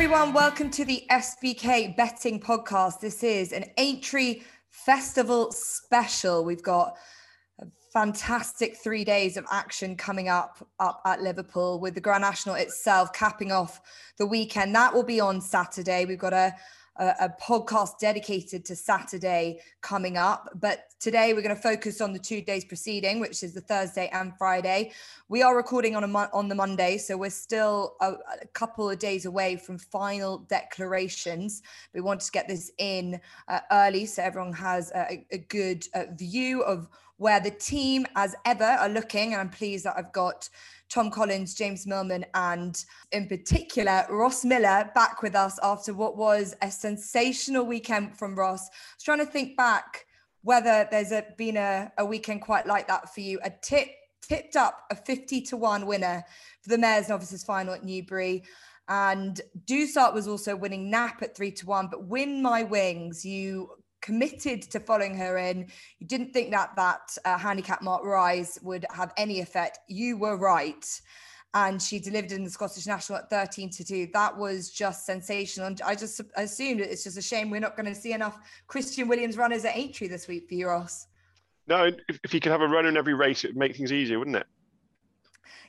everyone. Welcome to the SBK Betting Podcast. This is an Aintree Festival special. We've got a fantastic three days of action coming up up at Liverpool with the Grand National itself capping off the weekend. That will be on Saturday. We've got a a, a podcast dedicated to Saturday coming up. But today we're going to focus on the two days preceding, which is the Thursday and Friday. We are recording on a mo- on the Monday, so we're still a, a, couple of days away from final declarations. We want to get this in uh, early so everyone has a, a good uh, view of where the team, as ever, are looking. And I'm pleased that I've got Tom Collins, James Millman, and in particular, Ross Miller back with us after what was a sensational weekend from Ross. I was trying to think back whether there's a, been a, a weekend quite like that for you. A tip tipped up a 50 to 1 winner for the Mares' Novices final at Newbury. And Dusart was also winning Nap at 3 to 1. But Win My Wings, you committed to following her in. You didn't think that that uh, handicap mark rise would have any effect. You were right. And she delivered in the Scottish National at 13 to 2. That was just sensational. And I just assumed it's just a shame we're not going to see enough Christian Williams runners at Aintree this week for you. No, if, if you could have a runner in every race, it would make things easier, wouldn't it?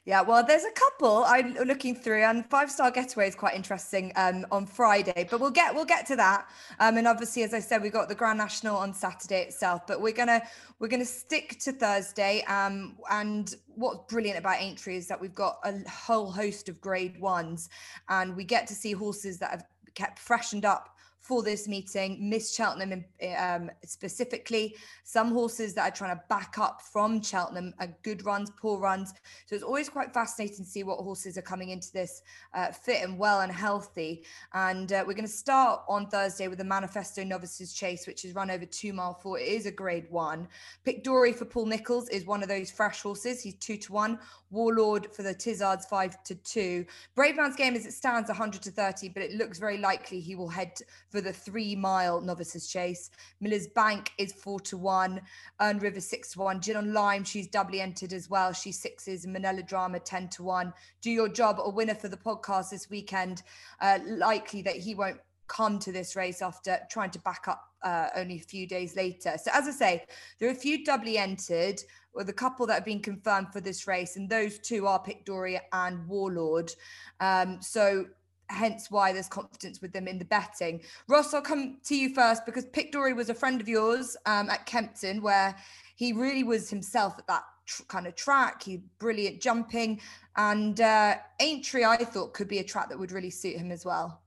Yeah, well, there's a couple I'm looking through, and Five Star Getaway is quite interesting um, on Friday, but we'll get we'll get to that. Um, and obviously, as I said, we've got the Grand National on Saturday itself, but we're gonna we're gonna stick to Thursday. Um, and what's brilliant about Aintree is that we've got a whole host of Grade Ones, and we get to see horses that have kept freshened up for this meeting, Miss Cheltenham um, specifically. Some horses that are trying to back up from Cheltenham are good runs, poor runs. So it's always quite fascinating to see what horses are coming into this uh, fit and well and healthy. And uh, we're going to start on Thursday with the Manifesto Novices Chase, which is run over two mile four. It is a grade one. Pick Pic D'Orhy for Paul Nicholls is one of those fresh horses. He's two to one. Warlord for the Tizzards five to two. Bravemansgame as it stands 100 to 30, but it looks very likely he will head for the three mile novices chase. Miller's Bank is four to one. Earn River six to one. Gin on Lime, she's doubly entered as well. She's sixes. Manila Drama 10 to one. Do your job, a winner for the podcast this weekend. Uh, likely that he won't come to this race after trying to back up uh, only a few days later. So, as I say, there are a few doubly entered, or the couple that have been confirmed for this race, and those two are Pic D'Orhy and Warlord. Um, so, hence why there's confidence with them in the betting. Ross, I'll come to you first because Pic D'Orhy was a friend of yours um, at Kempton, where he really was himself at that tr- kind of track. He brilliant jumping, and uh, Aintree I thought could be a track that would really suit him as well.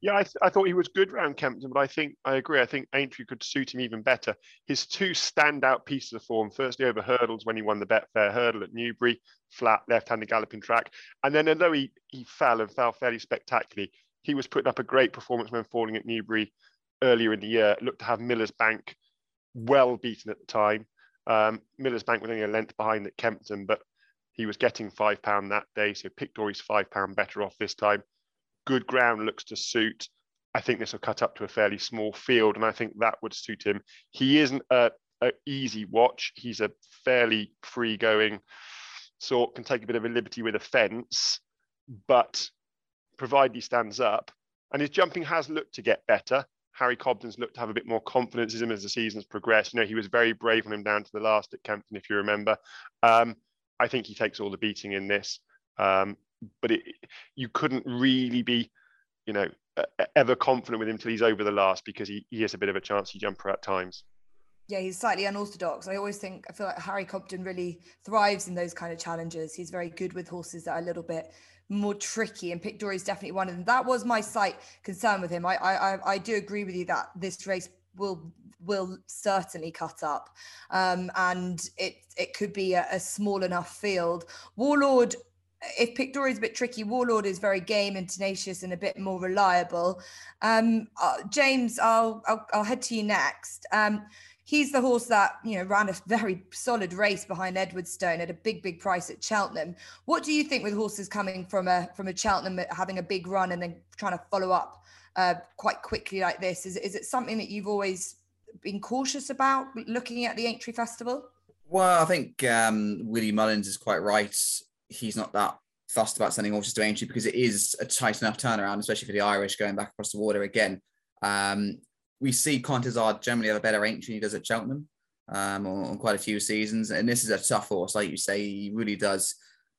Yeah, I, th- I, thought he was good around Kempton, but I think I agree. I think Aintree could suit him even better. His two standout pieces of form, firstly over hurdles when he won the Betfair hurdle at Newbury, flat left-handed galloping track, and then although he, he fell and fell fairly spectacularly, he was putting up a great performance when falling at Newbury earlier in the year. Looked to have Miller's Bank well beaten at the time. Um, Miller's Bank was only a length behind at Kempton, but he was getting five pound that day, so Pic D'Orhy's five pound better off this time good ground looks to suit. I think this will cut up to a fairly small field, and I think that would suit him. He isn't a, a easy watch. He's a fairly free going sort, can take a bit of a liberty with a fence, but provided he stands up, and his jumping has looked to get better. Harry Cobden's looked to have a bit more confidence in him as the season's progressed. You know, he was very brave on him down to the last at Kempton, if you remember. Um, I think he takes all the beating in this. Um, but it, you couldn't really be, you know, ever confident with him till he's over the last because he, he is a bit of a chancy jumper at times. Yeah, he's slightly unorthodox. I always think I feel like Harry Cobden really thrives in those kind of challenges. He's very good with horses that are a little bit more tricky, and Pic D'Orhy is definitely one of them. That was my slight concern with him. I I I do agree with you that this race will will certainly cut up um, and it it could be a, a small enough field warlord if Pic D'Orhy is a bit tricky, Warlord is very game and tenacious and a bit more reliable. Um, uh, James, I'll, I'll, I'll head to you next. Um, he's the horse that you know ran a very solid race behind Edwardstone at a big, big price at Cheltenham. What do you think with horses coming from a from a Cheltenham having a big run and then trying to follow up uh, quite quickly like this? Is is it something that you've always been cautious about looking at the Aintree Festival? Well, I think um, Willie Mullins is quite right he's not that fussed about sending horses to Aintree because it is a tight enough turnaround, especially for the Irish going back across the water again. Um, we see Colin Tizzard generally have a better Aintree he does at Cheltenham um, on, on, quite a few seasons. And this is a tough horse, like you say, he really does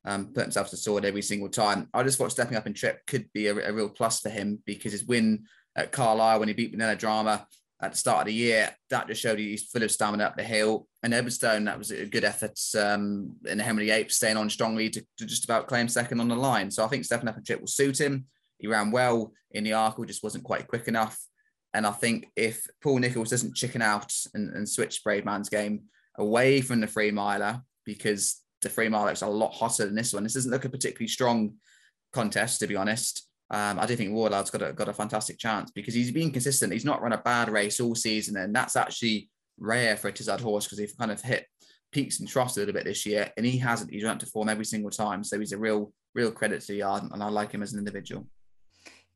um, put himself to the sword every single time. I just thought stepping up in trip could be a, a real plus for him because his win at Carlisle when he beat Vanilla-Drama at the start of the year, that just showed he's full of stamina up the hill. And Edwardstone, that was a good effort um, in the Henry Apes, staying on strongly to, to, just about claim second on the line. So I think stepping up in trip will suit him. He ran well in the Arkle, just wasn't quite quick enough. And I think if Paul Nicholls doesn't chicken out and, and switch Bravemans's game away from the three miler, because the three miler is a lot hotter than this one. This doesn't look a particularly strong contest, to be honest. Um, I do think Warlord's got a got a fantastic chance because he's been consistent. He's not run a bad race all season, and that's actually rare for a Tizzard horse because he's kind of hit peaks and troughs a little bit this year, and he hasn't. He's run to form every single time, so he's a real real credit to the yard, and I like him as an individual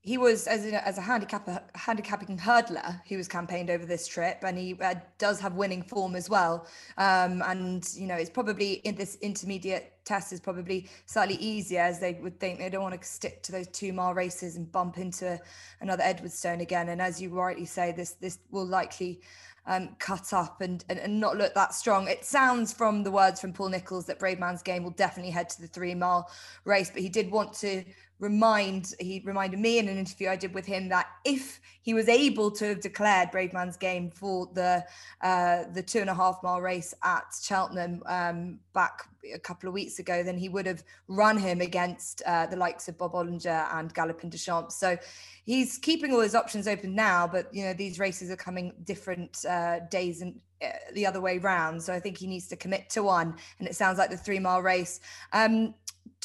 he was as a, as a handicap handicapping hurdler he was campaigned over this trip and he uh, does have winning form as well um, and you know it's probably in this intermediate test is probably slightly easier as they would think they don't want to stick to those two mile races and bump into another Edwardstone again and as you rightly say this this will likely um, cut up and, and, and not look that strong. It sounds from the words from Paul Nicholls that Bravemansgame will definitely head to the three mile race, but he did want to remind he reminded me in an interview I did with him that if he was able to have declared Bravemansgame for the uh, the two and a half mile race at Cheltenham um, back a couple of weeks ago, then he would have run him against uh, the likes of Bob Olinger and Galopin Des Champs. So he's keeping all his options open now, but you know these races are coming different uh, days and uh, the other way round. So I think he needs to commit to one, and it sounds like the three mile race. Um,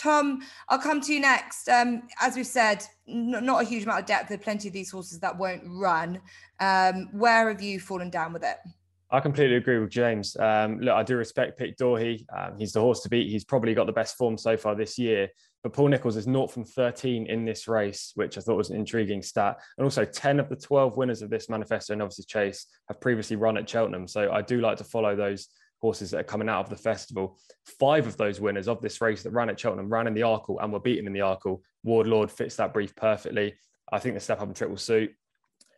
Tom, I'll come to you next. Um, as we've said, n- not a huge amount of depth. There are plenty of these horses that won't run. Um, where have you fallen down with it? I completely agree with James. Um, look, I do respect Pic D'Orhy. Um, he's the horse to beat. He's probably got the best form so far this year. But Paul Nicholls is 0 from 13 in this race, which I thought was an intriguing stat. And also, 10 of the 12 winners of this manifesto and obviously Chase have previously run at Cheltenham. So I do like to follow those horses that are coming out of the festival. Five of those winners of this race that ran at Cheltenham ran in the Arkle and were beaten in the Arkle. Warlord fits that brief perfectly. I think the step up and trip will suit.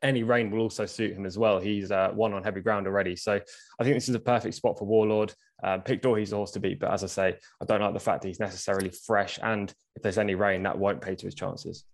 Any rain will also suit him as well. He's uh, won on heavy ground already. So I think this is a perfect spot for Warlord. Um, Pic D'Orhy's the horse to beat, but as I say, I don't like the fact that he's necessarily fresh. And if there's any rain, that won't pay to his chances.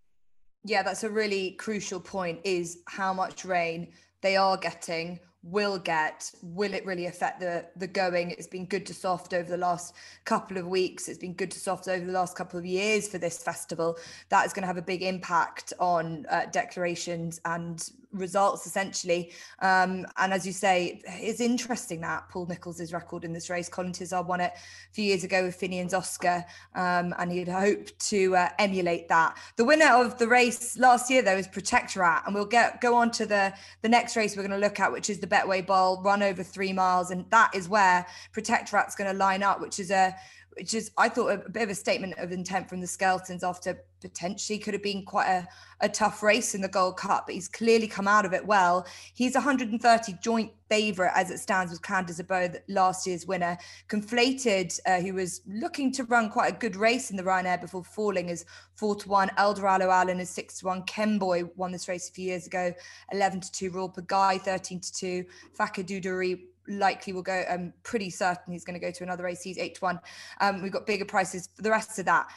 Yeah, that's a really crucial point is how much rain they are getting will get will it really affect the the going it's been good to soft over the last couple of weeks it's been good to soft over the last couple of years for this festival that is going to have a big impact on uh, declarations and results essentially. Um, and as you say, it's interesting that Paul Nicholls' record in this race. Colin Tizzard won it a few years ago with Finian's Oscar, um, and he'd hoped to uh, emulate that. The winner of the race last year, though, is Protectorat, and we'll get go on to the the next race we're going to look at, which is the Betway Bowl, run over three miles, and that is where Protectorat's going to line up, which is a which is I thought a, bit of a statement of intent from the Skeltons after potentially could have been quite a, a tough race in the Gold Cup, but he's clearly come out of it well. He's 130 joint favourite as it stands with des Obeaux, last year's winner. Conflated, uh, who was looking to run quite a good race in the Ryanair before falling, is four to one. Eldorado Allen is six to one. Kemboy won this race a few years ago, 11 to two. Royal Pagaille 13 to two. Fakir D'Oudairies likely will go. I'm pretty certain he's going to go to another race. He's eight to one. Um, we've got bigger prices for the rest of that.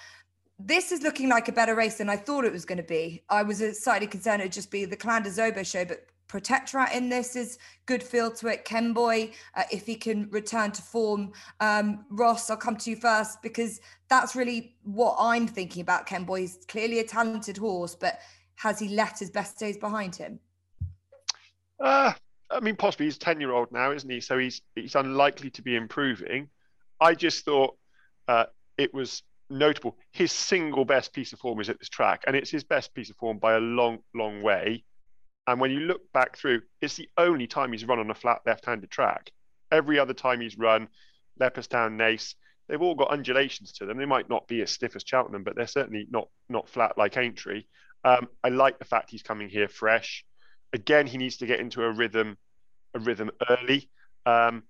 This is looking like a better race than I thought it was going to be. I was slightly concerned it'd just be the Clan des Obeaux show, but Protectorat in this is good feel to it. Kemboy, uh, if he can return to form. Um, Ross, I'll come to you first because that's really what I'm thinking about Kemboy. He's clearly a talented horse, but has he left his best days behind him? Uh, I mean, possibly he's ten year old now, isn't he? So he's he's unlikely to be improving. I just thought uh, it was notable. His single best piece of form is at this track, and it's his best piece of form by a long, long way. And when you look back through, it's the only time he's run on a flat left-handed track. Every other time he's run, Leopardstown, Naas, they've all got undulations to them. They might not be as stiff as Cheltenham, but they're certainly not not flat like Aintree. Um, I like the fact he's coming here fresh again, he needs to get into a rhythm, a rhythm early. Um,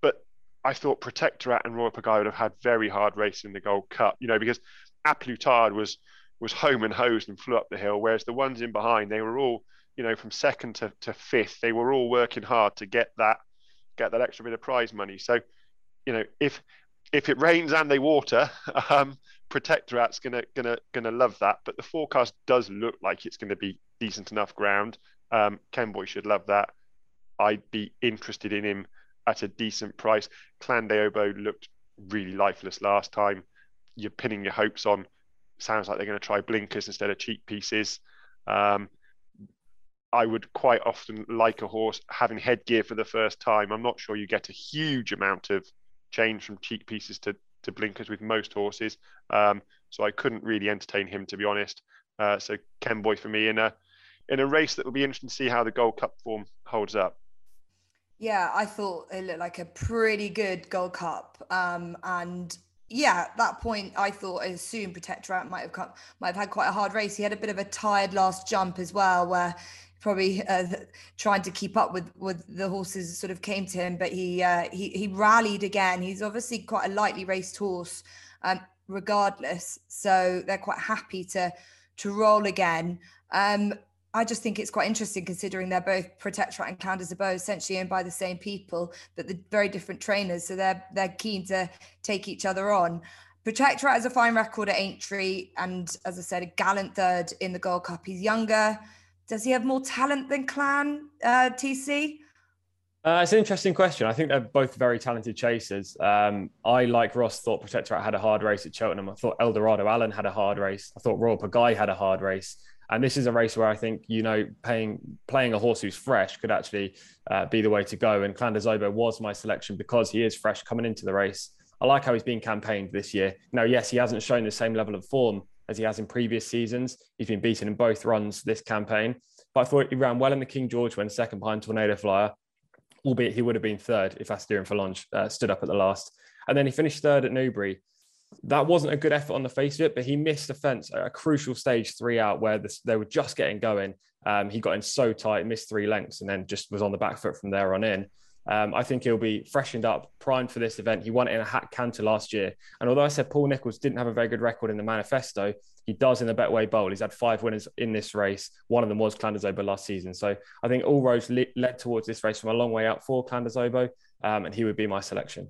but I thought Protectorat and Royal Pagaille would have had very hard race in the Gold Cup, you know, because A Plus Tard was was home and hosed and flew up the hill, whereas the ones in behind they were all you know from second to, to fifth they were all working hard to get that get that extra bit of prize money. So you know if if it rains and they water, um, Protectorat's gonna gonna gonna love that. But the forecast does look like it's to be decent enough ground. Um, Kemboy should love that. I'd be interested in him at a decent price. Clan des Obeaux looked really lifeless last time. You're pinning your hopes on. Sounds like they're going to try blinkers instead of cheek pieces. Um, I would quite often like a horse having headgear for the first time. I'm not sure you get a huge amount of change from cheek pieces to, to blinkers with most horses. Um, so I couldn't really entertain him to be honest. Uh, so Kemboy for me in a in a race that will be interesting to see how the Gold Cup form holds up. Yeah, I thought it looked like a pretty good Gold Cup. Um, and yeah, at that point, I thought I assumed Protectorat might have come, might have had quite a hard race. He had a bit of a tired last jump as well, where probably uh, trying to keep up with with the horses sort of came to him, but he uh, he he rallied again. He's obviously quite a lightly raced horse, um, regardless. So they're quite happy to to roll again. Um, I just think it's quite interesting considering they're both Protectorat and Clan des Obeaux essentially owned by the same people, but the very different trainers. So they're they're keen to take each other on. Protectorat has a fine record at Aintree, and as I said, a gallant third in the Gold Cup. He's younger. Does he have more talent than Clan uh, TC? Uh, it's an interesting question. I think they're both very talented chasers. Um, I, like Ross, thought Protectorat had a hard race at Cheltenham. I thought Eldorado Allen had a hard race. I thought Royal Pagaille had a hard race. And this is a race where I think you know paying playing a horse who's fresh could actually uh, be the way to go. And Clan des was my selection because he is fresh coming into the race. I like how he's being campaigned this year. Now, yes, he hasn't shown the same level of form as he has in previous seasons. He's been beaten in both runs this campaign, but I thought he ran well in the King George when second behind Tornado Flyer, albeit he would have been third if Asterion Forlonge uh, stood up at the last. And then he finished third at Newbury that wasn't a good effort on the face of it, but he missed the fence at a crucial stage three out where this, they were just getting going. Um, he got in so tight, missed three lengths, and then just was on the back foot from there on in. Um, I think he'll be freshened up, primed for this event. He won it in a hat canter last year. And although I said Paul Nicholls didn't have a very good record in the manifesto, he does in the Betway Bowl. He's had five winners in this race. One of them was Clan des last season. So I think all roads le- led towards this race from a long way out for Clan des um, and he would be my selection.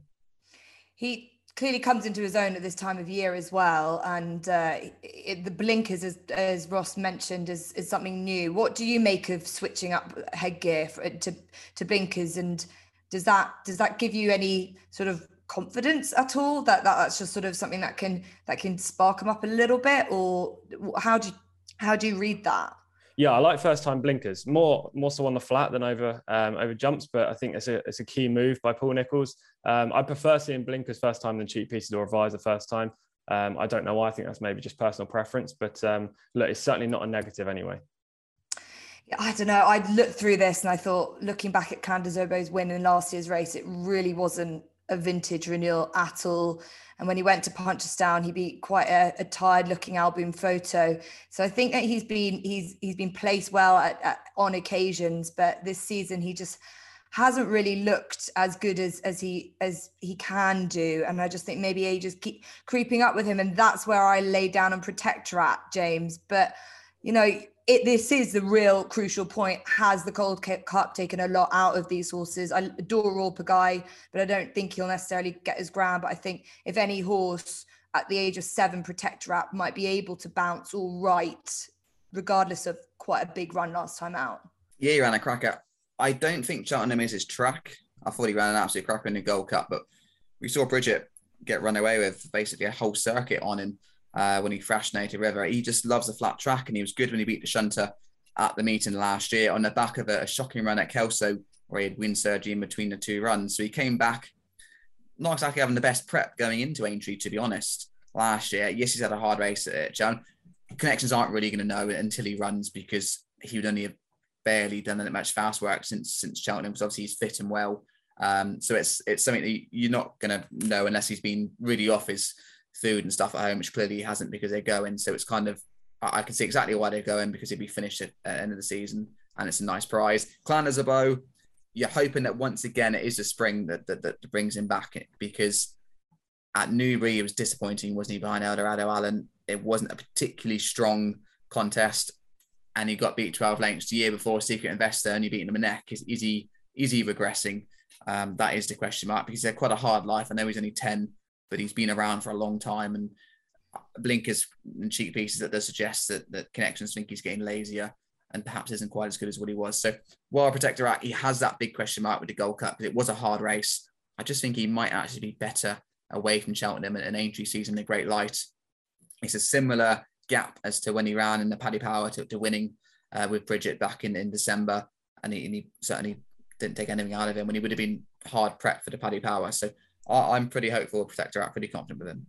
He clearly comes into his own at this time of year as well. And uh, it, the blinkers, as, as Ross mentioned, is, is something new. What do you make of switching up headgear for, to to blinkers? And does that does that give you any sort of confidence at all that, that that's just sort of something that can that can spark them up a little bit, or how do you, how do you read that? Yeah, I like first time blinkers more more so on the flat than over um, over jumps, but I think it's a it's a key move by Paul Nicholls. Um, I prefer seeing blinkers first time than cheek pieces or advisor first time. Um, I don't know why. I think that's maybe just personal preference, but um, look, it's certainly not a negative anyway. I don't know. I looked through this and I thought, looking back at des Obeaux's win in last year's race, it really wasn't a vintage renewal at all. And when he went to Punchestown, he beat quite a, a tired looking Al Boum Photo. So I think that he's been he's he's been placed well at, at, on occasions, but this season he just hasn't really looked as good as as he as he can do. And I just think maybe age is keep creeping up with him, and that's where I lay down and Protectorat, James. But you know, it, this is the real crucial point. Has the Gold Cup taken a lot out of these horses? I adore Royal Pagaille, but I don't think he'll necessarily get his ground. But I think if any horse at the age of seven Protectorat might be able to bounce all right, regardless of quite a big run last time out. Yeah, he ran a cracker. I don't think Cheltenham is his track. I thought he ran an absolute cracker in the Gold Cup, but we saw Bridget get run away with basically a whole circuit on him uh, when he thrashed Native River. He just loves a flat track, and he was good when he beat the Shunter at the meeting last year on the back of a, a shocking run at Kelso, where he had wind surgery in between the two runs. So he came back not exactly having the best prep going into Aintree, to be honest, last year. Yes, he's had a hard race at it, John. Connections aren't really going to know until he runs because he would only have barely done that much fast work since since Cheltenham because obviously he's fit and well. Um, so it's it's something that you're not going to know unless he's been really off his food and stuff at home, which clearly he hasn't because they're going. So it's kind of I, can see exactly why they're going because he'd be finished at, the end of the season, and it's a nice prize. Clan des Obeaux, you're hoping that once again it is the spring that, that that brings him back because at Newbury it was disappointing, wasn't he? Behind Eldorado Allen, it wasn't a particularly strong contest, and he got beat 12 lengths the year before Secret Investor, and you beat him a neck. Is, is he is he regressing? Um, that is the question mark because he's had quite a hard life. I know he's only 10, but he's been around for a long time, and blinkers and cheek pieces that does suggest that that connections think he's getting lazier and perhaps isn't quite as good as what he was. So while Protectorat, he has that big question mark with the Gold Cup because it was a hard race. I just think he might actually be better away from Cheltenham and an Aintree season in a great light. It's a similar gap as to when he ran in the Paddy Power to, to winning uh, with Bridget back in, in December. And he, and he, certainly didn't take anything out of him when he would have been hard prep for the Paddy Power. So I, am pretty hopeful Protectorat, pretty confident with him.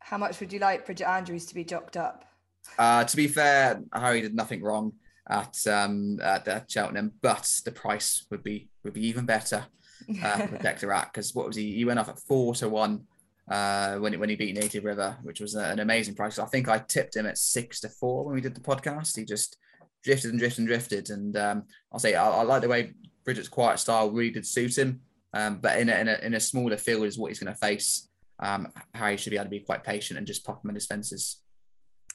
How much would you like Bridget Andrews to be jocked up? Uh, to be fair, Harry did nothing wrong at um at, at Cheltenham, but the price would be would be even better uh, Protectorat because what was he? He went off at four to one uh, when when he beat Native River, which was an amazing price. I think I tipped him at six to four when we did the podcast. He just drifted and drifted and drifted, and um, I'll say I, I like the way Bridget's quiet style really did suit him. Um, but in a, in a, in a smaller field is what he's going to face um, Harry should be able to be quite patient and just pop him in his fences.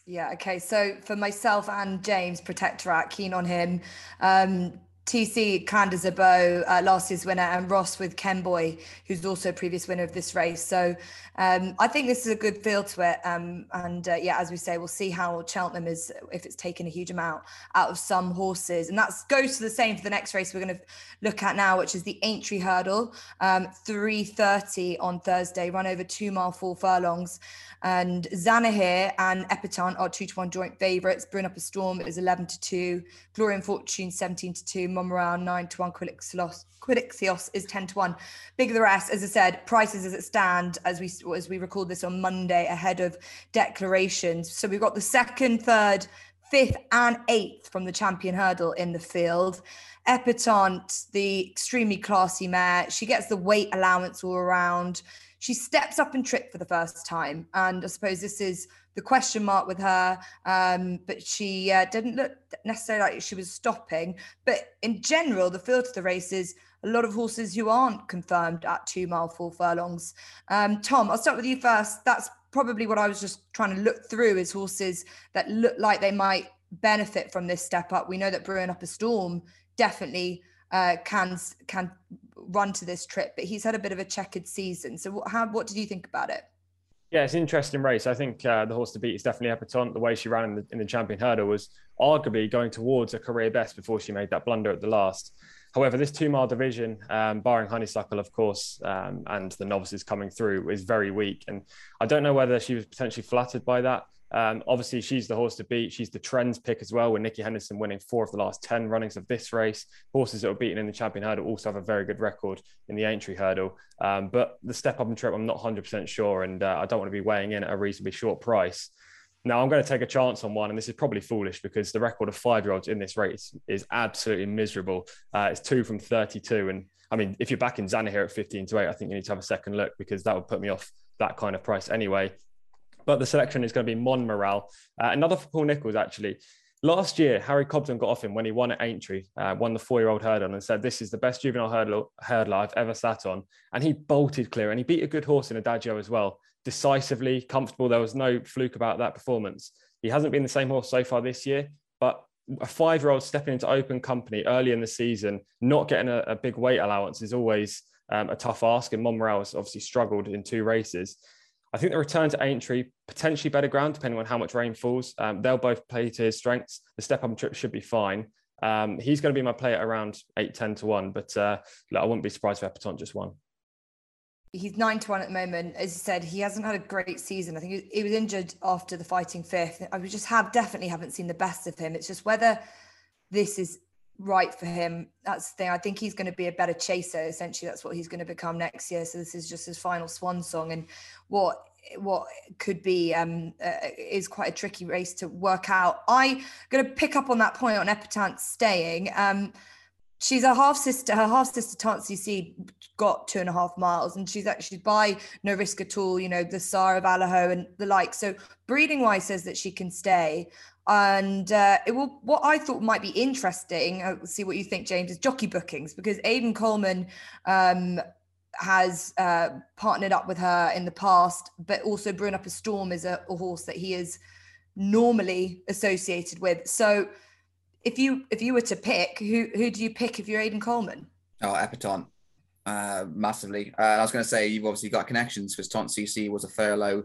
Yeah. Okay. So for myself and James, Protectorat, keen on him. Um, TC Clan des Obeaux, uh, last year's winner, and Ross with Kemboy, who's also a previous winner of this race. So um, I think this is a good feel to it. Um, and uh, yeah, as we say, we'll see how Cheltenham is if it's taken a huge amount out of some horses. And that goes to the same for the next race we're going to look at now, which is the Aintree Hurdle, um, 3.30 on Thursday, run over two mile, four furlongs. And Zanahiyr and Epatante are two to one joint favourites. Brewing Up a Storm is 11 to 2. Glory and Fortune 17 to 2. Monmiral 9 to 1. Quilixios, is 10 to 1. Big the rest, as I said, prices as it stand as we as we record this on Monday ahead of declarations. So we've got the second, third, fifth, and eighth from the champion hurdle in the field. Epatante, the extremely classy mare, she gets the weight allowance all around she steps up and tripped for the first time. And I suppose this is the question mark with her. Um, but she uh, didn't look necessarily like she was stopping. But in general, the field of the race is a lot of horses who aren't confirmed at two mile, four furlongs. Um, Tom, I'll start with you first. That's probably what I was just trying to look through is horses that look like they might benefit from this step up. We know that Brewing Up a Storm definitely uh, can can run to this trip, but he's had a bit of a checkered season. So how, what did you think about it? Yeah, it's an interesting race. I think uh, the horse to beat is definitely Epatante. The way she ran in the, in the champion hurdle was arguably going towards a career best before she made that blunder at the last. However, this two mile division, um, barring Honeysuckle, of course, um, and the novices coming through, is very weak. And I don't know whether she was potentially flattered by that. Um, obviously, she's the horse to beat. She's the trends pick as well, with Nicky Henderson winning four of the last 10 runnings of this race. Horses that were beaten in the champion hurdle also have a very good record in the Aintree hurdle. Um, but the step up and trip, I'm not 100% sure. And uh, I don't want to be weighing in at a reasonably short price. Now, I'm going to take a chance on one, and this is probably foolish because the record of five year olds in this race is absolutely miserable. Uh, it's two from 32. And I mean, if you're back in Zanahiyr at 15 to 8, I think you need to have a second look because that would put me off that kind of price anyway but the selection is going to be Monmiral. Uh, another for Paul Nicholls, actually. Last year, Harry Cobden got off him when he won at Aintree, uh, won the four-year-old hurdle, and said, "This is the best juvenile hurdle, hurdler I've ever sat on." And he bolted clear, and he beat a good horse in Adagio as well, decisively, comfortable. There was no fluke about that performance. He hasn't been the same horse so far this year, but a five-year-old stepping into open company early in the season, not getting a, a big weight allowance is always um, a tough ask. And Monmiral has obviously struggled in two races. I think the return to Aintree, potentially better ground, depending on how much rain falls. Um, they'll both play to his strengths. The step up trip should be fine. Um, he's going to be my play at around 8, 10 to 1, but uh, look, I wouldn't be surprised if Epatante just won. He's 9 to 1 at the moment. As you said, he hasn't had a great season. I think he was injured after the fighting fifth. I just have definitely haven't seen the best of him. It's just whether this is right for him. That's the thing. I think he's going to be a better chaser. Essentially, that's what he's going to become next year. So this is just his final swan song, and what what could be um, uh, is quite a tricky race to work out. I'm going to pick up on that point on Epatante staying. Um, she's a half sister. Her half sister Tansy C got two and a half miles, and she's actually by no risk at all. You know the Star of Allaho and the like. So breeding wise says that she can stay. And uh, it will. What I thought might be interesting. I'll see what you think, James. Is jockey bookings because Aidan Coleman um, has uh, partnered up with her in the past, but also Brewing Up a Storm is a, a horse that he is normally associated with. So if you if you were to pick, who who do you pick if you're Aidan Coleman? Oh, Epatante. uh, massively. Uh, I was going to say you've obviously got connections because Tont CC was a Thurlow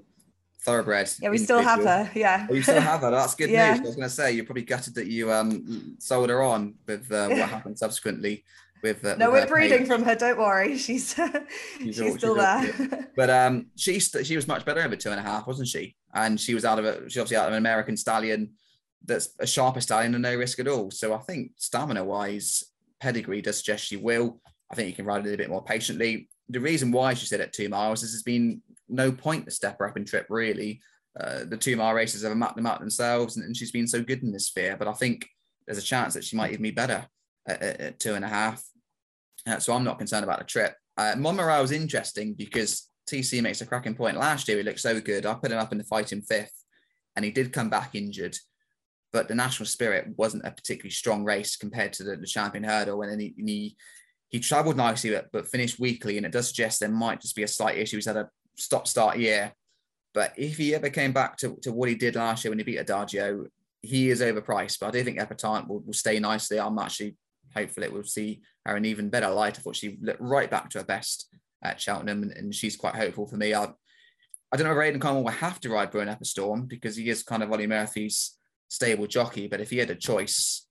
thoroughbred. Yeah, we still have her. Yeah, oh, you still have her. That's good yeah. news. I was going to say you're probably gutted that you um sold her on with uh, what happened subsequently. With, uh, no, with we're breeding page. from her. Don't worry, she's she's, she's still there. but um, she she was much better over two and a half, wasn't she? And she was out of a She obviously out of an American stallion that's a sharper stallion and no risk at all. So I think stamina wise, pedigree does suggest she will. I think you can ride it a bit more patiently. The reason why she said at two miles is there's been no point to step her up in trip really. Uh, the two mile races have mapped them out themselves, and, and, she's been so good in this sphere. But I think there's a chance that she might even be better at, at, at two and a half. Uh, so I'm not concerned about the trip. Uh, Monmiral is interesting because TC makes a cracking point. Last year he looked so good. I put him up in the fight in fifth, and he did come back injured but the national spirit wasn't a particularly strong race compared to the, the champion hurdle. And he, he, he travelled nicely, but, but finished weakly. And it does suggest there might just be a slight issue. He's had a stop start year. But if he ever came back to, to what he did last year when he beat Adagio, he is overpriced. But I do think Epatante will, will stay nicely. I'm actually hopeful it will see her in even better light. I thought she looked right back to her best at Cheltenham, and, and she's quite hopeful for me. I, I don't know if Aidan Coleman will have to ride Brewing Up a Storm because he is kind of Olly Murphy's stable jockey. But if he had a choice,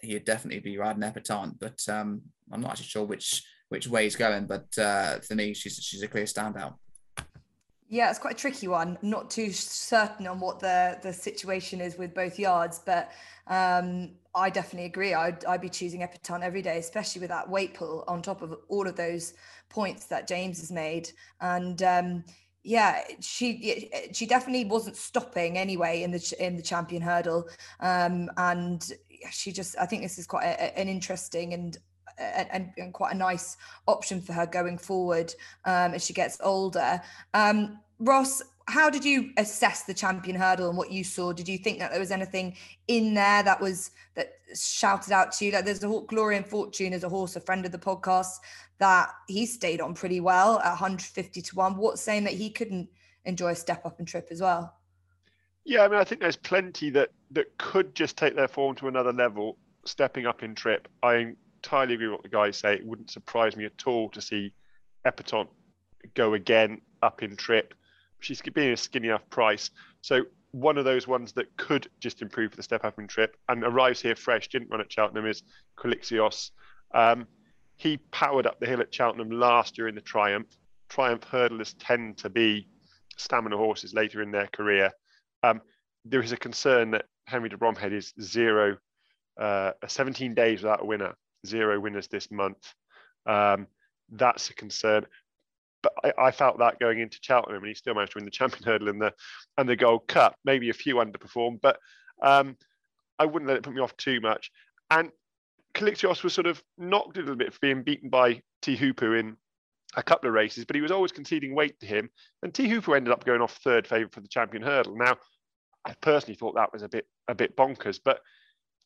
he'd definitely be riding Epatante. But um, I'm not actually sure which which way he's going. But uh, for me, she's she's a clear standout. Yeah, it's quite a tricky one. Not too certain on what the the situation is with both yards, but um, I definitely agree. I'd, I'd be choosing Epatante every day, especially with that weight pull on top of all of those points that James has made. And um, yeah, she she definitely wasn't stopping anyway in the in the champion hurdle, um, and she just I think this is quite a, an interesting and, and, and quite a nice option for her going forward um, as she gets older. Um, Ross, how did you assess the champion hurdle and what you saw? Did you think that there was anything in there that was that shouted out to you? Like there's a Glory and Fortune as a horse, a friend of the podcast, that he stayed on pretty well at 150 to one. What's saying that he couldn't enjoy a step up and trip as well? Yeah, I mean, I think there's plenty that that could just take their form to another level, stepping up in trip. I entirely agree with what the guys say. It wouldn't surprise me at all to see Epatante go again up in trip. She's being a skinny enough price. So one of those ones that could just improve the step up in trip and arrives here fresh, didn't run at Cheltenham, is Quilixios. Um, he powered up the hill at Cheltenham last year in the Triumph. Triumph hurdlers tend to be stamina horses later in their career. Um, there is a concern that Henry de Bromhead is zero, uh, 17 days without a winner, zero winners this month. Um, that's a concern. But I, I, felt that going into Cheltenham, and he still managed to win the champion hurdle and the and the Gold Cup. Maybe a few underperformed, but um, I wouldn't let it put me off too much. And Quilixios was sort of knocked a little bit for being beaten by Teahupoo in a couple of races, but he was always conceding weight to him. And T. Teahupoo ended up going off third favourite for the champion hurdle. Now, I personally thought that was a bit a bit bonkers, but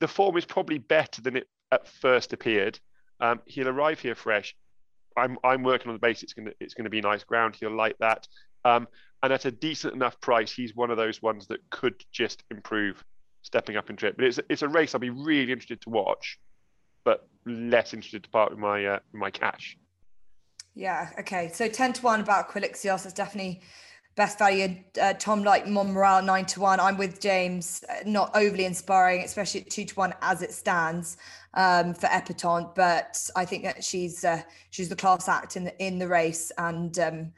the form is probably better than it at first appeared. Um, he'll arrive here fresh. I'm I'm working on the base. It's gonna it's gonna be nice ground. He'll like that. Um, and at a decent enough price, he's one of those ones that could just improve stepping up in trip. But it's it's a race I'll be really interested to watch but less interested to part with my uh, my cash. Yeah. Okay. So ten to one about Quilixios is definitely best value. Uh, Tom like Monmiral nine to one. I'm with James. Uh, not overly inspiring, especially at two to one as it stands um, for Epatante. But I think that she's uh, she's the class act in the in the race, and um,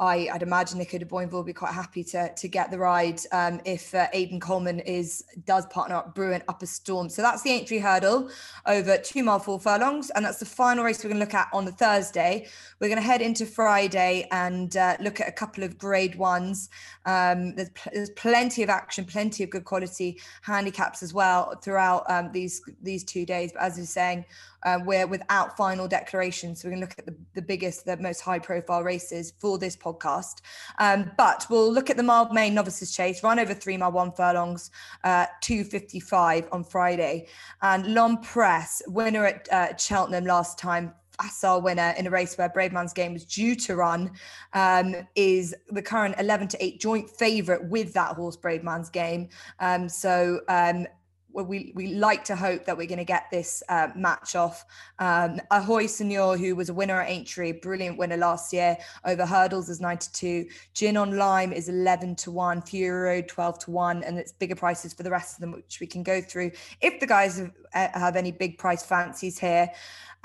I, would imagine Nico de Boinville will be quite happy to to get the ride um, if uh, Coleman is does partner up Brewing Up a Storm. So that's the Aintree hurdle over two mile four furlongs, and that's the final race we're going to look at on the Thursday. We're going to head into Friday and uh, look at a couple of Grade Ones. Um, there's, pl- there's, plenty of action, plenty of good quality handicaps as well throughout um, these these two days. But as you're saying, uh, we're without final declarations. So we're going to look at the, the biggest, the most high profile races for this podcast. Um, but we'll look at the Mildmay Novices Chase, run over three mile, one furlongs, uh, 255 on Friday. And L'Homme Presse, winner at uh, Cheltenham last time, Assar winner in a race where Brave Man's Bravemansgame was due to run, um, is the current 11 to 8 joint favourite with that horse Bravemansgame. Um, so um, we we like to hope that we're going to get this uh, match off. Um, Ahoy Senor, who was a winner at Aintree, brilliant winner last year over hurdles, is 92. Gin on Lime is 11 to 1. Fury Road 12 to 1. And it's bigger prices for the rest of them, which we can go through if the guys have, uh, have any big price fancies here.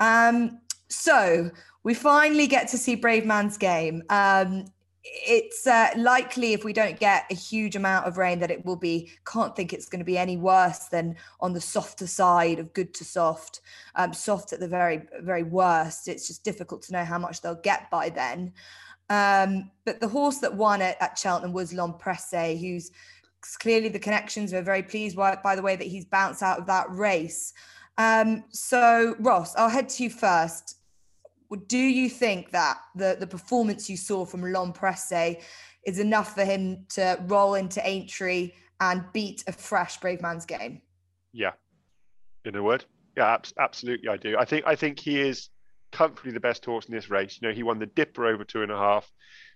Um, so we finally get to see Bravemansgame. Um, it's uh, likely if we don't get a huge amount of rain that it will be can't think it's going to be any worse than on the softer side of good to soft. Um, soft at the very very worst. It's just difficult to know how much they'll get by then. Um, but the horse that won it at cheltenham was L'Homme who's clearly the connections we're very pleased by, by the way that he's bounced out of that race. Um, so ross i'll head to you first do you think that the, the performance you saw from L'Homme Presse is enough for him to roll into Aintree and beat a fresh Bravemansgame? Yeah, in a word, yeah, absolutely, I do. I think I think he is comfortably the best horse in this race. You know, he won the Dipper over two and a half.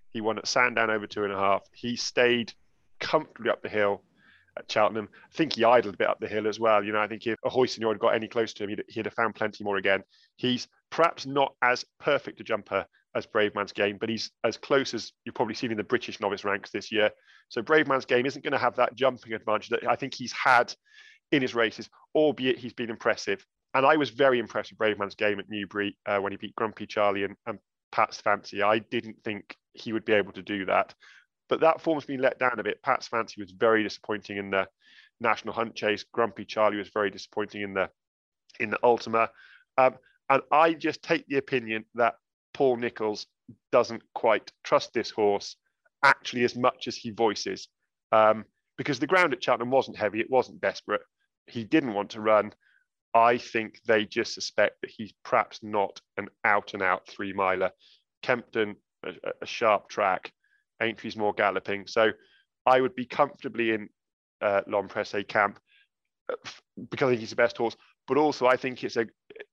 He won at Sandown over two and a half. He stayed comfortably up the hill at Cheltenham. I think he idled a bit up the hill as well. You know, I think if Ahoy Senor had got any close to him, he'd, he'd have found plenty more again. He's perhaps not as perfect a jumper as Brave Man's Bravemansgame, but he's as close as you've probably seen in the British novice ranks this year. So Brave Man's Bravemansgame isn't going to have that jumping advantage that I think he's had in his races, albeit he's been impressive. And I was very impressed with Brave Man's Bravemansgame at Newbury uh, when he beat Grumpy Charlie and, and Pat's Fancy. I didn't think he would be able to do that. But that form's been let down a bit. Pat's Fancy was very disappointing in the National Hunt Chase. Grumpy Charlie was very disappointing in the in the Ultima. Um, and I just take the opinion that Paul Nicholls doesn't quite trust this horse actually as much as he voices. Um, because the ground at Cheltenham wasn't heavy, it wasn't desperate. He didn't want to run. I think they just suspect that he's perhaps not an out and out three miler. Kempton, a, a sharp track, Aintree's more galloping. So I would be comfortably in uh, L'Homme Presse camp uh, because I think he's the best horse. But also, I think it's a,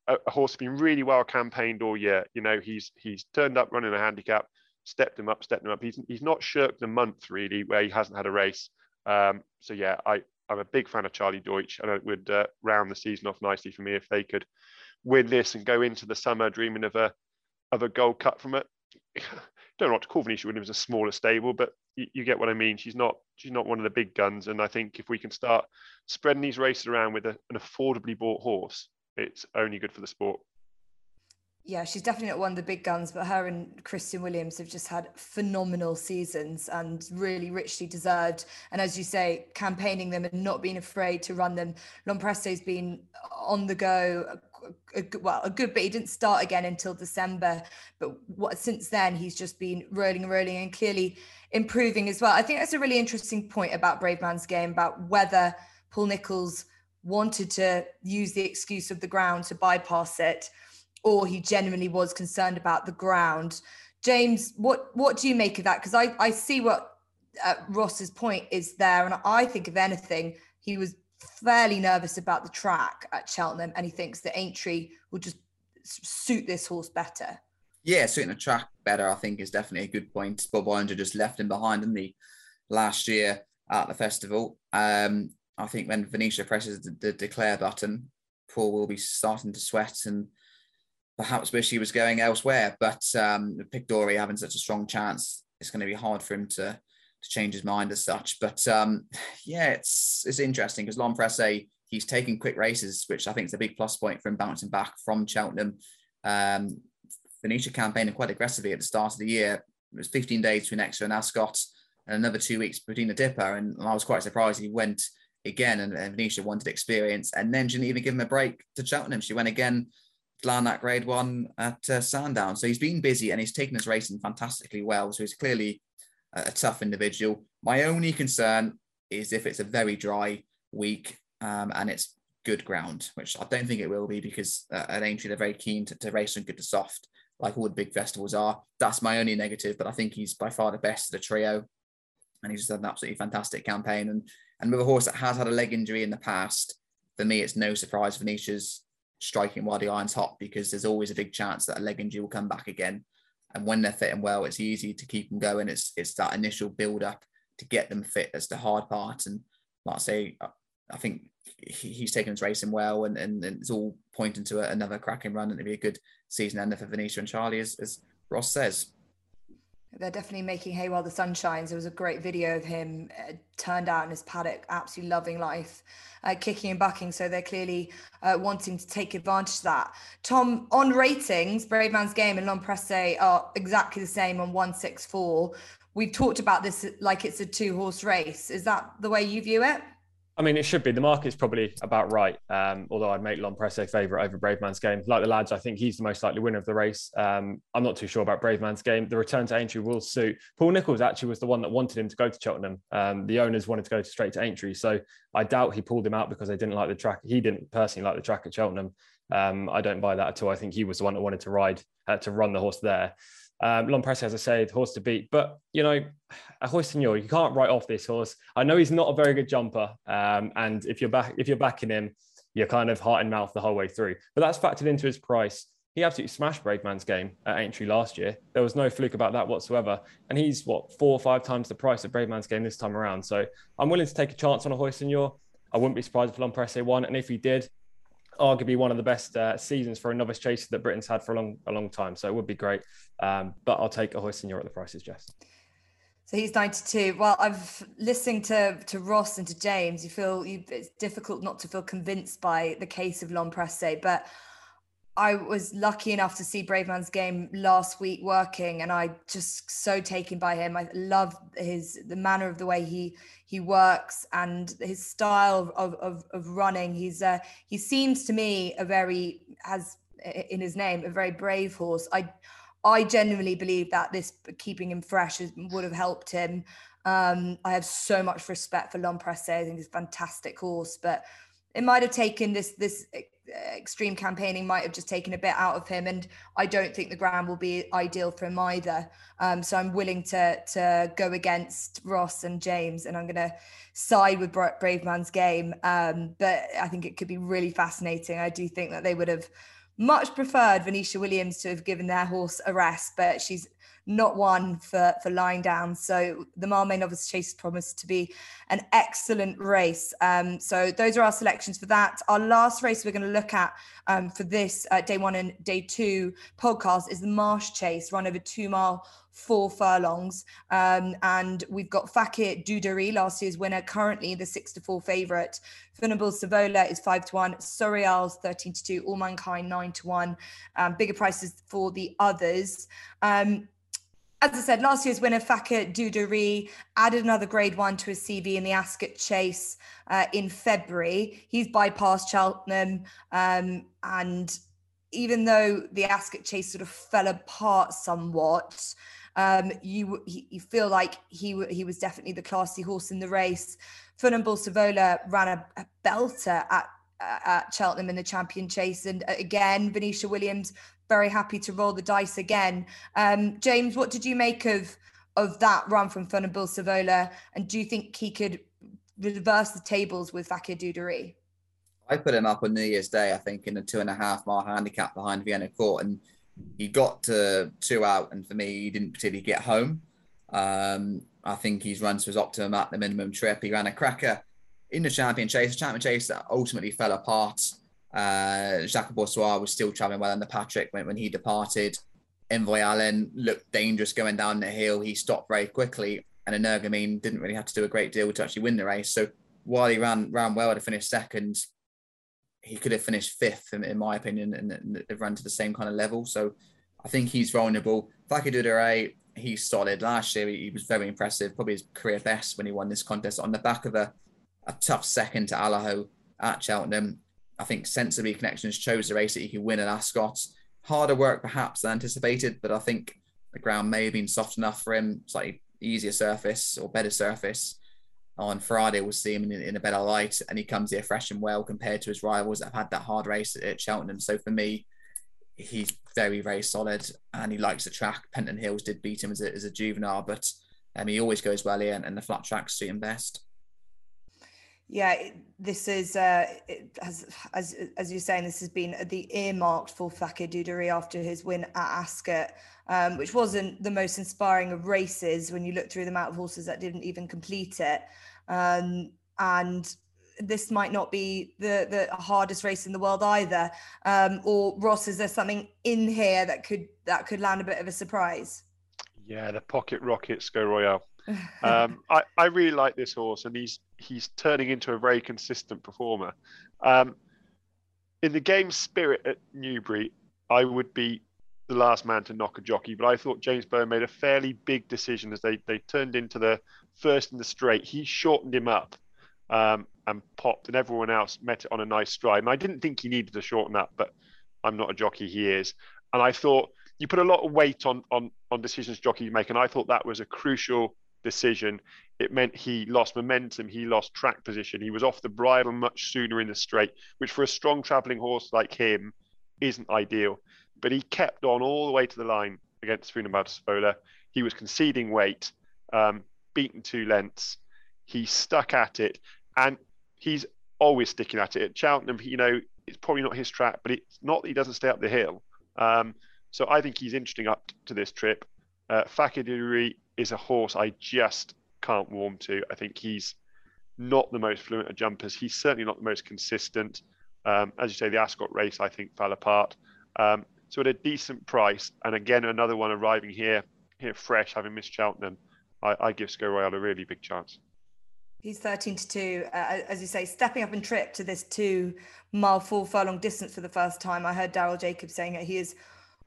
a horse that's been really well campaigned all year. You know, he's he's turned up running a handicap, stepped him up, stepped him up. He's he's not shirked a month really where he hasn't had a race. Um, so yeah, I I'm a big fan of Charlie Deutsch, and it would uh, round the season off nicely for me if they could win this and go into the summer dreaming of a of a Gold Cup from it. Don't know what to call Venetia Williams a smaller stable, but you, you, get what I mean. She's not she's not one of the big guns, and I think if we can start spreading these races around with a, an affordably bought horse, it's only good for the sport. Yeah, she's definitely not one of the big guns, but her and Christian Williams have just had phenomenal seasons and really richly deserved. And as you say, campaigning them and not being afraid to run them. L'Homme Presse's been on the go a, well, a good bit. He didn't start again until December, but what since then he's just been rolling and rolling and clearly improving as well. I think that's a really interesting point about Brave Man's Bravemansgame about whether Paul Nicholls wanted to use the excuse of the ground to bypass it, or he genuinely was concerned about the ground. James, what what do you make of that? Because I I see what uh, Ross's point is there, and I think if anything, he was fairly nervous about the track at Cheltenham, and he thinks that Aintree will just suit this horse better. Yeah, suiting the track better, I think, is definitely a good point. Bob Olinger just left him behind in the last year at the festival. Um, I think when Venetia presses the, the, declare button, Paul will be starting to sweat and perhaps wish he was going elsewhere. But um, Pic D'Orhy having such a strong chance, it's going to be hard for him to to change his mind as such. But um, yeah, it's it's interesting because L'Homme Presse, he's taking quick races, which I think is a big plus point for him bouncing back from Cheltenham. Um, Venetia campaigning quite aggressively at the start of the year. It was 15 days between Exeter and Ascot and another two weeks between the Dipper. And I was quite surprised he went again and, and Venetia wanted experience and then didn't even give him a break to Cheltenham. She went again that grade one at uh, Sandown. So he's been busy and he's taken his racing fantastically well. So he's clearly a tough individual. My only concern is if it's a very dry week um, and it's good ground, which I don't think it will be because uh, at Aintree they're very keen to, to race and good to soft, like all the big festivals are. That's my only negative, but I think he's by far the best of the trio, and he's done an absolutely fantastic campaign. And and with a horse that has had a leg injury in the past, for me, it's no surprise Venetia's striking while the iron's hot because there's always a big chance that a leg injury will come back again. And when they're fitting well, it's easy to keep them going. It's it's that initial build up to get them fit that's the hard part. And like I say, I think he's taken his racing well, and, and, and it's all pointing to another cracking run, and it'll be a good season ender for Venetia and Charlie, as, as Ross says. They're definitely making hay while the sun shines. There was a great video of him uh, turned out in his paddock, absolutely loving life, uh, kicking and bucking. So they're clearly uh, wanting to take advantage of that. Tom, on ratings, Bravemansgame and L'Homme Presse are exactly the same on 164. We've talked about this like it's a two horse race. Is that the way you view it? I mean, it should be. The market's probably about right. Um, although I'd make L'Homme Presse favourite over Bravemansgame. Like the lads, I think he's the most likely winner of the race. Um, I'm not too sure about Bravemansgame. The return to Aintree will suit. Paul Nicholls actually was the one that wanted him to go to Cheltenham. Um, the owners wanted to go straight to Aintree. So I doubt he pulled him out because they didn't like the track. He didn't personally like the track at Cheltenham. Um, I don't buy that at all. I think he was the one that wanted to ride, uh, to run the horse there. Um, Presse, as I said, horse to beat. But, you know, Ahoy Senor, you can't write off this horse. I know he's not a very good jumper. Um, and if you're back, if you're backing him, you're kind of heart and mouth the whole way through. But that's factored into his price. He absolutely smashed Bravemansgame at Aintree last year. There was no fluke about that whatsoever. And he's what four or five times the price of Bravemansgame this time around. So I'm willing to take a chance on Ahoy Senor. I wouldn't be surprised if L'Homme Presse won. And if he did, arguably one of the best uh, seasons for a novice chaser that Britain's had for a long, a long time. So it would be great. Um, but I'll take Ahoy Senor at the prices, Jess. So he's 92. Well, I've listening to to Ross and to James. You feel you, it's difficult not to feel convinced by the case of L'Homme Presse, but I was lucky enough to see Brave Man's Bravemansgame last week working, and I just so taken by him. I love his the manner of the way he he works and his style of of, of running. He's uh, he seems to me a very has in his name a very brave horse. I I genuinely believe that this keeping him fresh would have helped him. Um, I have so much respect for L'Homme Presse. I think he's a fantastic horse, but it might have taken this this extreme campaigning might have just taken a bit out of him and I don't think the ground will be ideal for him either. Um, so I'm willing to to go against Ross and James and I'm going to side with Bravemansgame um, but I think it could be really fascinating. I do think that they would have much preferred Venetia Williams to have given their horse a rest but she's not one for for lying down. So the Mildmay Novice Chase promised to be an excellent race. Um, so those are our selections for that. Our last race we're going to look at um, for this uh, day one and day two podcast is the Marsh Chase, run over two mile four furlongs. Um, and we've got Fakir D'Oudairies, last year's winner, currently the six to four favourite. Funambule Sivola is five to one. Sceau Royal's 13 to two. All Mankind nine to one. Um, bigger prices for the others. Um, as I said, last year's winner, Fakir D'Oudairies, added another grade one to his CV in the Ascot Chase uh, in February. He's bypassed Cheltenham. Um, and even though the Ascot Chase sort of fell apart somewhat, um, you you feel like he he was definitely the classy horse in the race. Funambule Sivola ran a, a belter at at Cheltenham in the champion chase. And uh, again, Venetia Williams very happy to roll the dice again. Um, James, what did you make of of that run from Funambule Sivola? And do you think he could reverse the tables with Fakir D'Oudairies? I put him up on New Year's Day, I think, in a two and a half mile handicap behind Vienna Court. And he got to two out. And for me, he didn't particularly get home. Um, I think he's run to his optimum at the minimum trip. He ran a cracker in the champion chase, the champion chase that ultimately fell apart. Uh, Chacun Pour Soi was still traveling well under Patrick when, when he departed. Envoy Allen looked dangerous going down the hill. He stopped very quickly, and Energumene didn't really have to do a great deal to actually win the race. So while he ran ran well to finish second, he could have finished fifth, in, in my opinion, and, and run to the same kind of level. So I think he's vulnerable. Fakir D'Oudairies, he's solid. Last year, he, he was very impressive, probably his career best when he won this contest on the back of a, a tough second to Allaho at Cheltenham. I think sensibly connections chose the race that he could win at Ascot. Harder work perhaps than anticipated, but I think the ground may have been soft enough for him, slightly easier surface or better surface. On Friday, we'll see him in, in a better light, and he comes here fresh and well compared to his rivals that have had that hard race at Cheltenham. So for me, he's very, very solid, and he likes the track. Pentland Hills did beat him as a, as a juvenile, but um, he always goes well here, and, and the flat tracks suit him best. Yeah, this is uh, as as you're saying, this has been the earmarked for Fakir D'Oudairies after his win at Ascot, um, which wasn't the most inspiring of races when you look through the amount of horses that didn't even complete it, um, and this might not be the the hardest race in the world either. Um, or Ross, is there something in here that could that could land a bit of a surprise? Yeah, the Pocket Rockets Sceau Royal. um, I, I really like this horse, and he's he's turning into a very consistent performer. Um, in the game spirit at Newbury, I would be the last man to knock a jockey, but I thought James Bowen made a fairly big decision as they they turned into the first in the straight. He shortened him up um, and popped, and everyone else met it on a nice stride. And I didn't think he needed to shorten up, but I'm not a jockey, he is. And I thought you put a lot of weight on on on decisions jockeys make, and I thought that was a crucial decision. It meant he lost momentum, he lost track position, he was off the bridle much sooner in the straight, which for a strong travelling horse like him isn't ideal. But he kept on all the way to the line against Funambule Sivola. He was conceding weight, um, beaten two lengths. He stuck at it, and he's always sticking at it. At Cheltenham, you know, it's probably not his track, but it's not that he doesn't stay up the hill. Um, so I think he's interesting up to this trip. Uh, Fakir D'Oudairies is a horse I just can't warm to. I think he's not the most fluent of jumpers. He's certainly not the most consistent. Um, as you say, the Ascot race I think fell apart. Um, so at a decent price, and again another one arriving here here fresh, having missed Cheltenham, I, I give Sceau Royal a really big chance. He's 13 to 2. Uh, as you say, stepping up in trip to this two mile, four furlong distance for the first time. I heard Daryl Jacobs saying that he is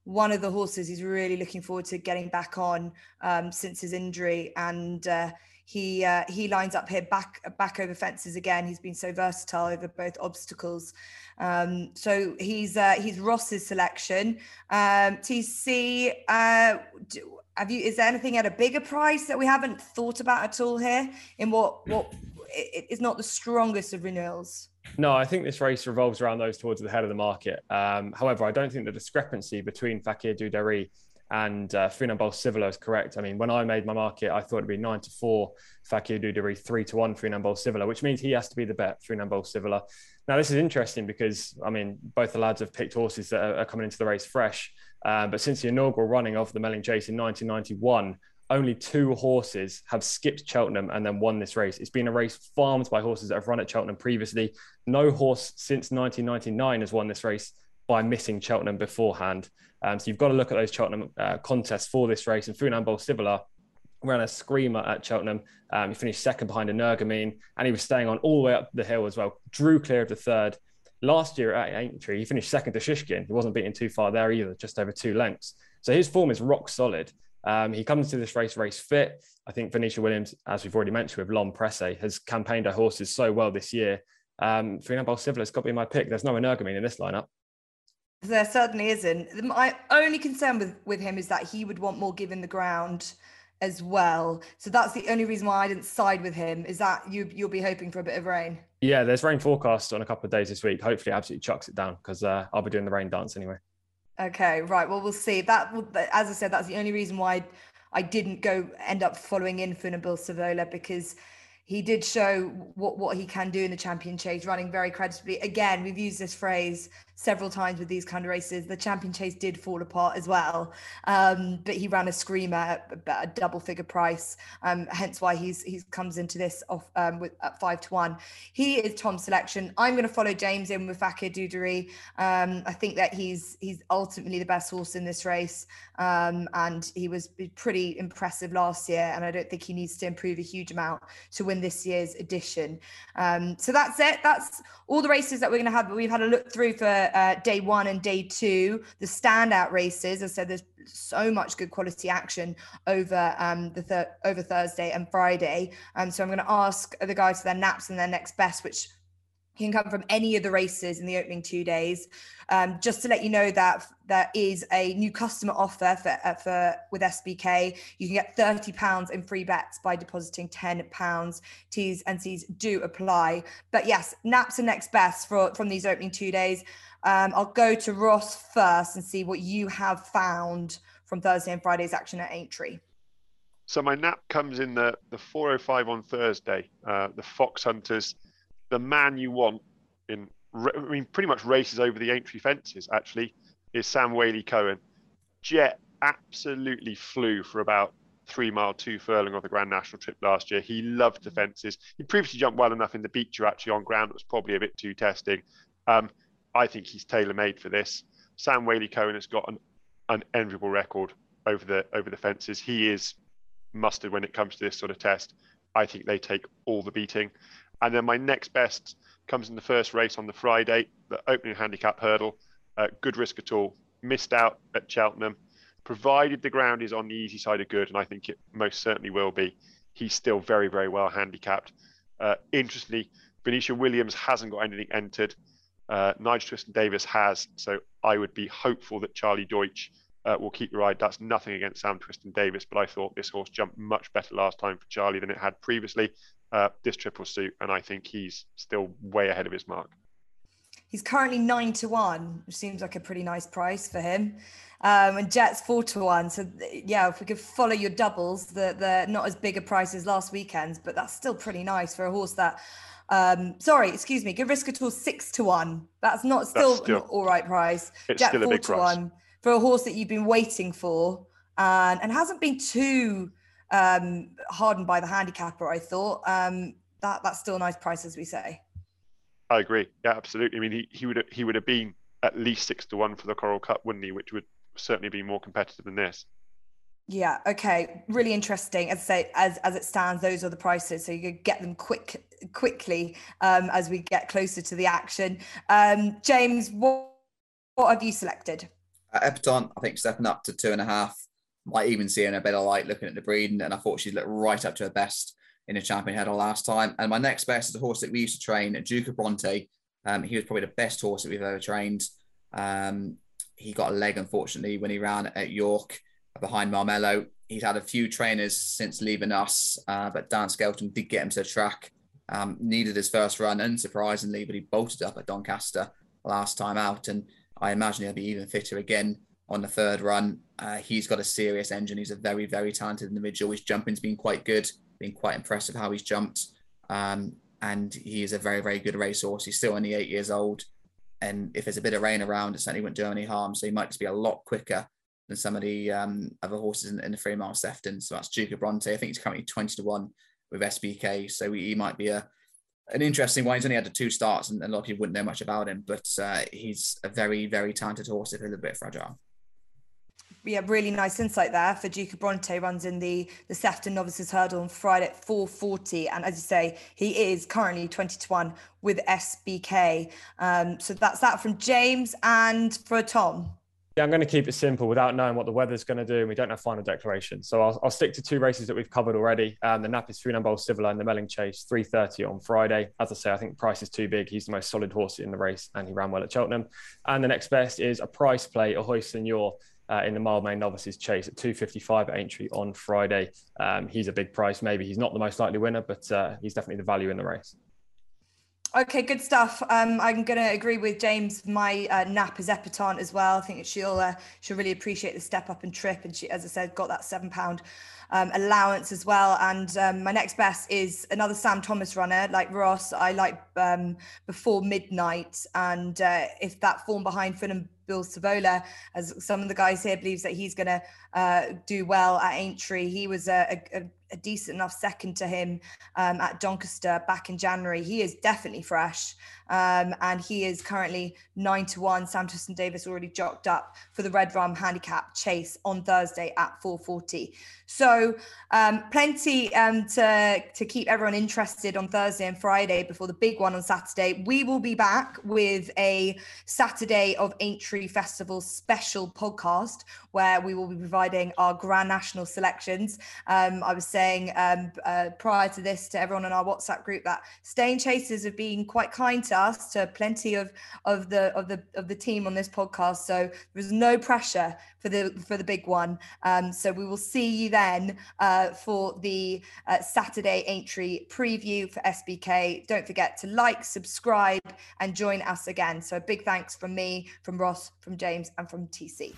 one of the horses he's really looking forward to getting back on um, since his injury. And uh, he uh, he lines up here back back over fences again. He's been so versatile over both obstacles. Um, so he's uh, he's Ross's selection. Um, TC, uh, have you? Is there anything at a bigger price that we haven't thought about at all here? In what what is not the strongest of renewals? No, I think this race revolves around those towards the head of the market. Um, however, I don't think the discrepancy between Fakir D'Oudairies and uh, Funambule Sivola is correct. I mean, when I made my market, I thought it'd be nine to four Fakir D'Oudairies, three to one Funambule Sivola, which means he has to be the bet Funambule Sivola. Now, this is interesting because, I mean, both the lads have picked horses that are, are coming into the race fresh. Uh, but since the inaugural running of the Melling Chase in 1991, only two horses have skipped Cheltenham and then won this race. It's been a race farmed by horses that have run at Cheltenham previously. No horse since 1999 has won this race by missing Cheltenham beforehand. Um, so you've got to look at those Cheltenham uh, contests for this race. And Funambule Sivola ran a screamer at Cheltenham. Um, he finished second behind Energumene and he was staying on all the way up the hill as well. Drew clear of the third. Last year at Aintree, he finished second to Shishkin. He wasn't beaten too far there either, just over two lengths. So his form is rock solid. Um, he comes to this race race fit. I think Venetia Williams, as we've already mentioned with L'Homme Presse, has campaigned her horses so well this year. Um, Funambule Sivola has got to be my pick. There's no Energumene in this lineup. There certainly isn't. My only concern with, with him is that he would want more given the ground as well. So that's the only reason why I didn't side with him. Is that you you'll be hoping for a bit of rain? Yeah, there's rain forecast on a couple of days this week. Hopefully, absolutely chucks it down because uh, I'll be doing the rain dance anyway. Okay, right. Well, we'll see. That, as I said, that's the only reason why I didn't go end up following in Funambule Sivola because he did show what, what he can do in the champion chase, running very creditably. Again, we've used this phrase several times with these kind of races. The champion chase did fall apart as well, um, but he ran a screamer at, a double figure price. Um, hence why he's he's comes into this off um, with at five to one. He is Tom's selection. I'm going to follow James in with Fakir D'Oudairies. Um, I think that he's he's ultimately the best horse in this race, um, and he was pretty impressive last year. And I don't think he needs to improve a huge amount to win this year's edition. Um, so that's it. That's all the races that we're going to have. But we've had a look through for uh, day one and day two, the standout races. As I said, there's so much good quality action over um, the thir- over Thursday and Friday. Um, so I'm going to ask the guys for their naps and their next best, which can come from any of the races in the opening two days. Um, just to let you know that there is a new customer offer for, uh, for with SBK. You can get thirty pounds in free bets by depositing ten pounds. T's and C's do apply. But yes, naps are next best for from these opening two days. Um, I'll go to Ross first and see what you have found from Thursday and Friday's action at Aintree. So my nap comes in the the 405 on Thursday. Uh, the Fox Hunters the man you want in, I mean, pretty much races over the Aintree fences actually is Sam Whaley Cohen. Jett absolutely flew for about three mile two furlong of the Grand National trip last year. He loved the fences. He previously jumped well enough in the Becher actually on ground that was probably a bit too testing. Um, I think he's tailor made for this. Sam Waley-Cohen has got an, an enviable record over the over the fences. He is mustard when it comes to this sort of test. I think they take all the beating. And then my next best comes in the first race on the Friday, the opening handicap hurdle. Uh, good risk at all. Missed out at Cheltenham. Provided the ground is on the easy side of good, and I think it most certainly will be, he's still very, very well handicapped. Uh, interestingly, Venetia Williams hasn't got anything entered. Uh, Nigel Twiston Davis has, so I would be hopeful that Charlie Deutsch uh, will keep the ride. That's nothing against Sam Twiston Davis, but I thought this horse jumped much better last time for Charlie than it had previously. Uh, this triple suit, and I think he's still way ahead of his mark. He's currently nine to one, which seems like a pretty nice price for him. Um, and Jett's four to one. So yeah, if we could follow your doubles, they're not as big a price as last weekend's, but that's still pretty nice for a horse that. Um, sorry, excuse me. Good risk at all six to one. That's not still, still an all right price. It's Jet still a four big to price. one for a horse that you've been waiting for and and hasn't been too um, hardened by the handicapper. I thought um, that that's still a nice price, as we say. I agree. Yeah, absolutely. I mean, he, he would he would have been at least six to one for the Coral Cup, wouldn't he? Which would certainly be more competitive than this. Yeah. Okay. Really interesting. As I say, as as it stands, those are the prices, so you could get them quick quickly um, as we get closer to the action. Um, James, what what have you selected? Uh, Epatante, I think stepping up to two and a half, might even see in a better light looking at the breeding, and I thought she'd look right up to her best in a champion header last time. And my next best is a horse that we used to train, Duke of Bronte. Um, he was probably the best horse that we've ever trained. Um, he got a leg, unfortunately, when he ran at York behind Marmelo. He's had a few trainers since leaving us, uh, but Dan Skelton did get him to the track. Um, needed his first run, unsurprisingly, but he bolted up at Doncaster last time out. And I imagine he'll be even fitter again on the third run. Uh, he's got a serious engine. He's a very, very talented individual. His jumping's been quite good, been quite impressive how he's jumped. Um, and he is a very, very good racehorse. He's still only eight years old. And if there's a bit of rain around, it certainly wouldn't do any harm. So he might just be a lot quicker than some of the um, other horses in, in the three mile Sefton. So that's Duke of Bronte. I think he's currently 20 to 1 with SBK. So he, he might be a an interesting one. He's only had the two starts, and a lot of people wouldn't know much about him, but uh, he's a very, very talented horse if he's a little bit fragile. Yeah, really nice insight there for of Bronte runs in the the Sefton Novices Hurdle on Friday at 4:40, and as you say, he is currently 20 to one with SBK. Um, so that's that from James and for Tom. Yeah, I'm going to keep it simple without knowing what the weather's going to do, and we don't have final declaration. So I'll, I'll stick to two races that we've covered already. Um, the Nappies Funambule Sivola and the Melling Chase, 3:30 on Friday. As I say, I think price is too big. He's the most solid horse in the race, and he ran well at Cheltenham. And the next best is a price play, Ahoy Senor. Uh, in the Mildmay Novices Chase at 255 at Aintree on Friday. Um, he's a big price. Maybe he's not the most likely winner, but uh, he's definitely the value in the race. Okay, good stuff. Um, I'm going to agree with James. My uh, nap is Epatante as well. I think she'll uh, she'll really appreciate the step up and trip, and she, as I said, got that seven pound um, allowance as well. And um, my next best is another Sam Thomas runner, like Ross. I like um, before midnight, and uh, if that form behind Fulham Bill Savola, as some of the guys here believes that he's going to uh, do well at Aintree. He was a, a, a decent enough second to him um, at Doncaster back in January. He is definitely fresh. Um, and he is currently nine to one. Sam Twiston Davis already jocked up for the Red Rum handicap chase on Thursday at 4:40. So um, plenty um, to to keep everyone interested on Thursday and Friday before the big one on Saturday. We will be back with a Saturday of Aintree Festival special podcast where we will be providing our Grand National selections. Um, I was saying um, uh, prior to this to everyone in our WhatsApp group that Staying Chasers have been quite kind to us, to plenty of of the of the of the team on this podcast. So there's no pressure for the for the big one. Um, so we will see you then uh, for the uh, Saturday Aintree preview for SBK. Don't forget to like, subscribe, and join us again. So big thanks from me, from Ross, from James, and from TC.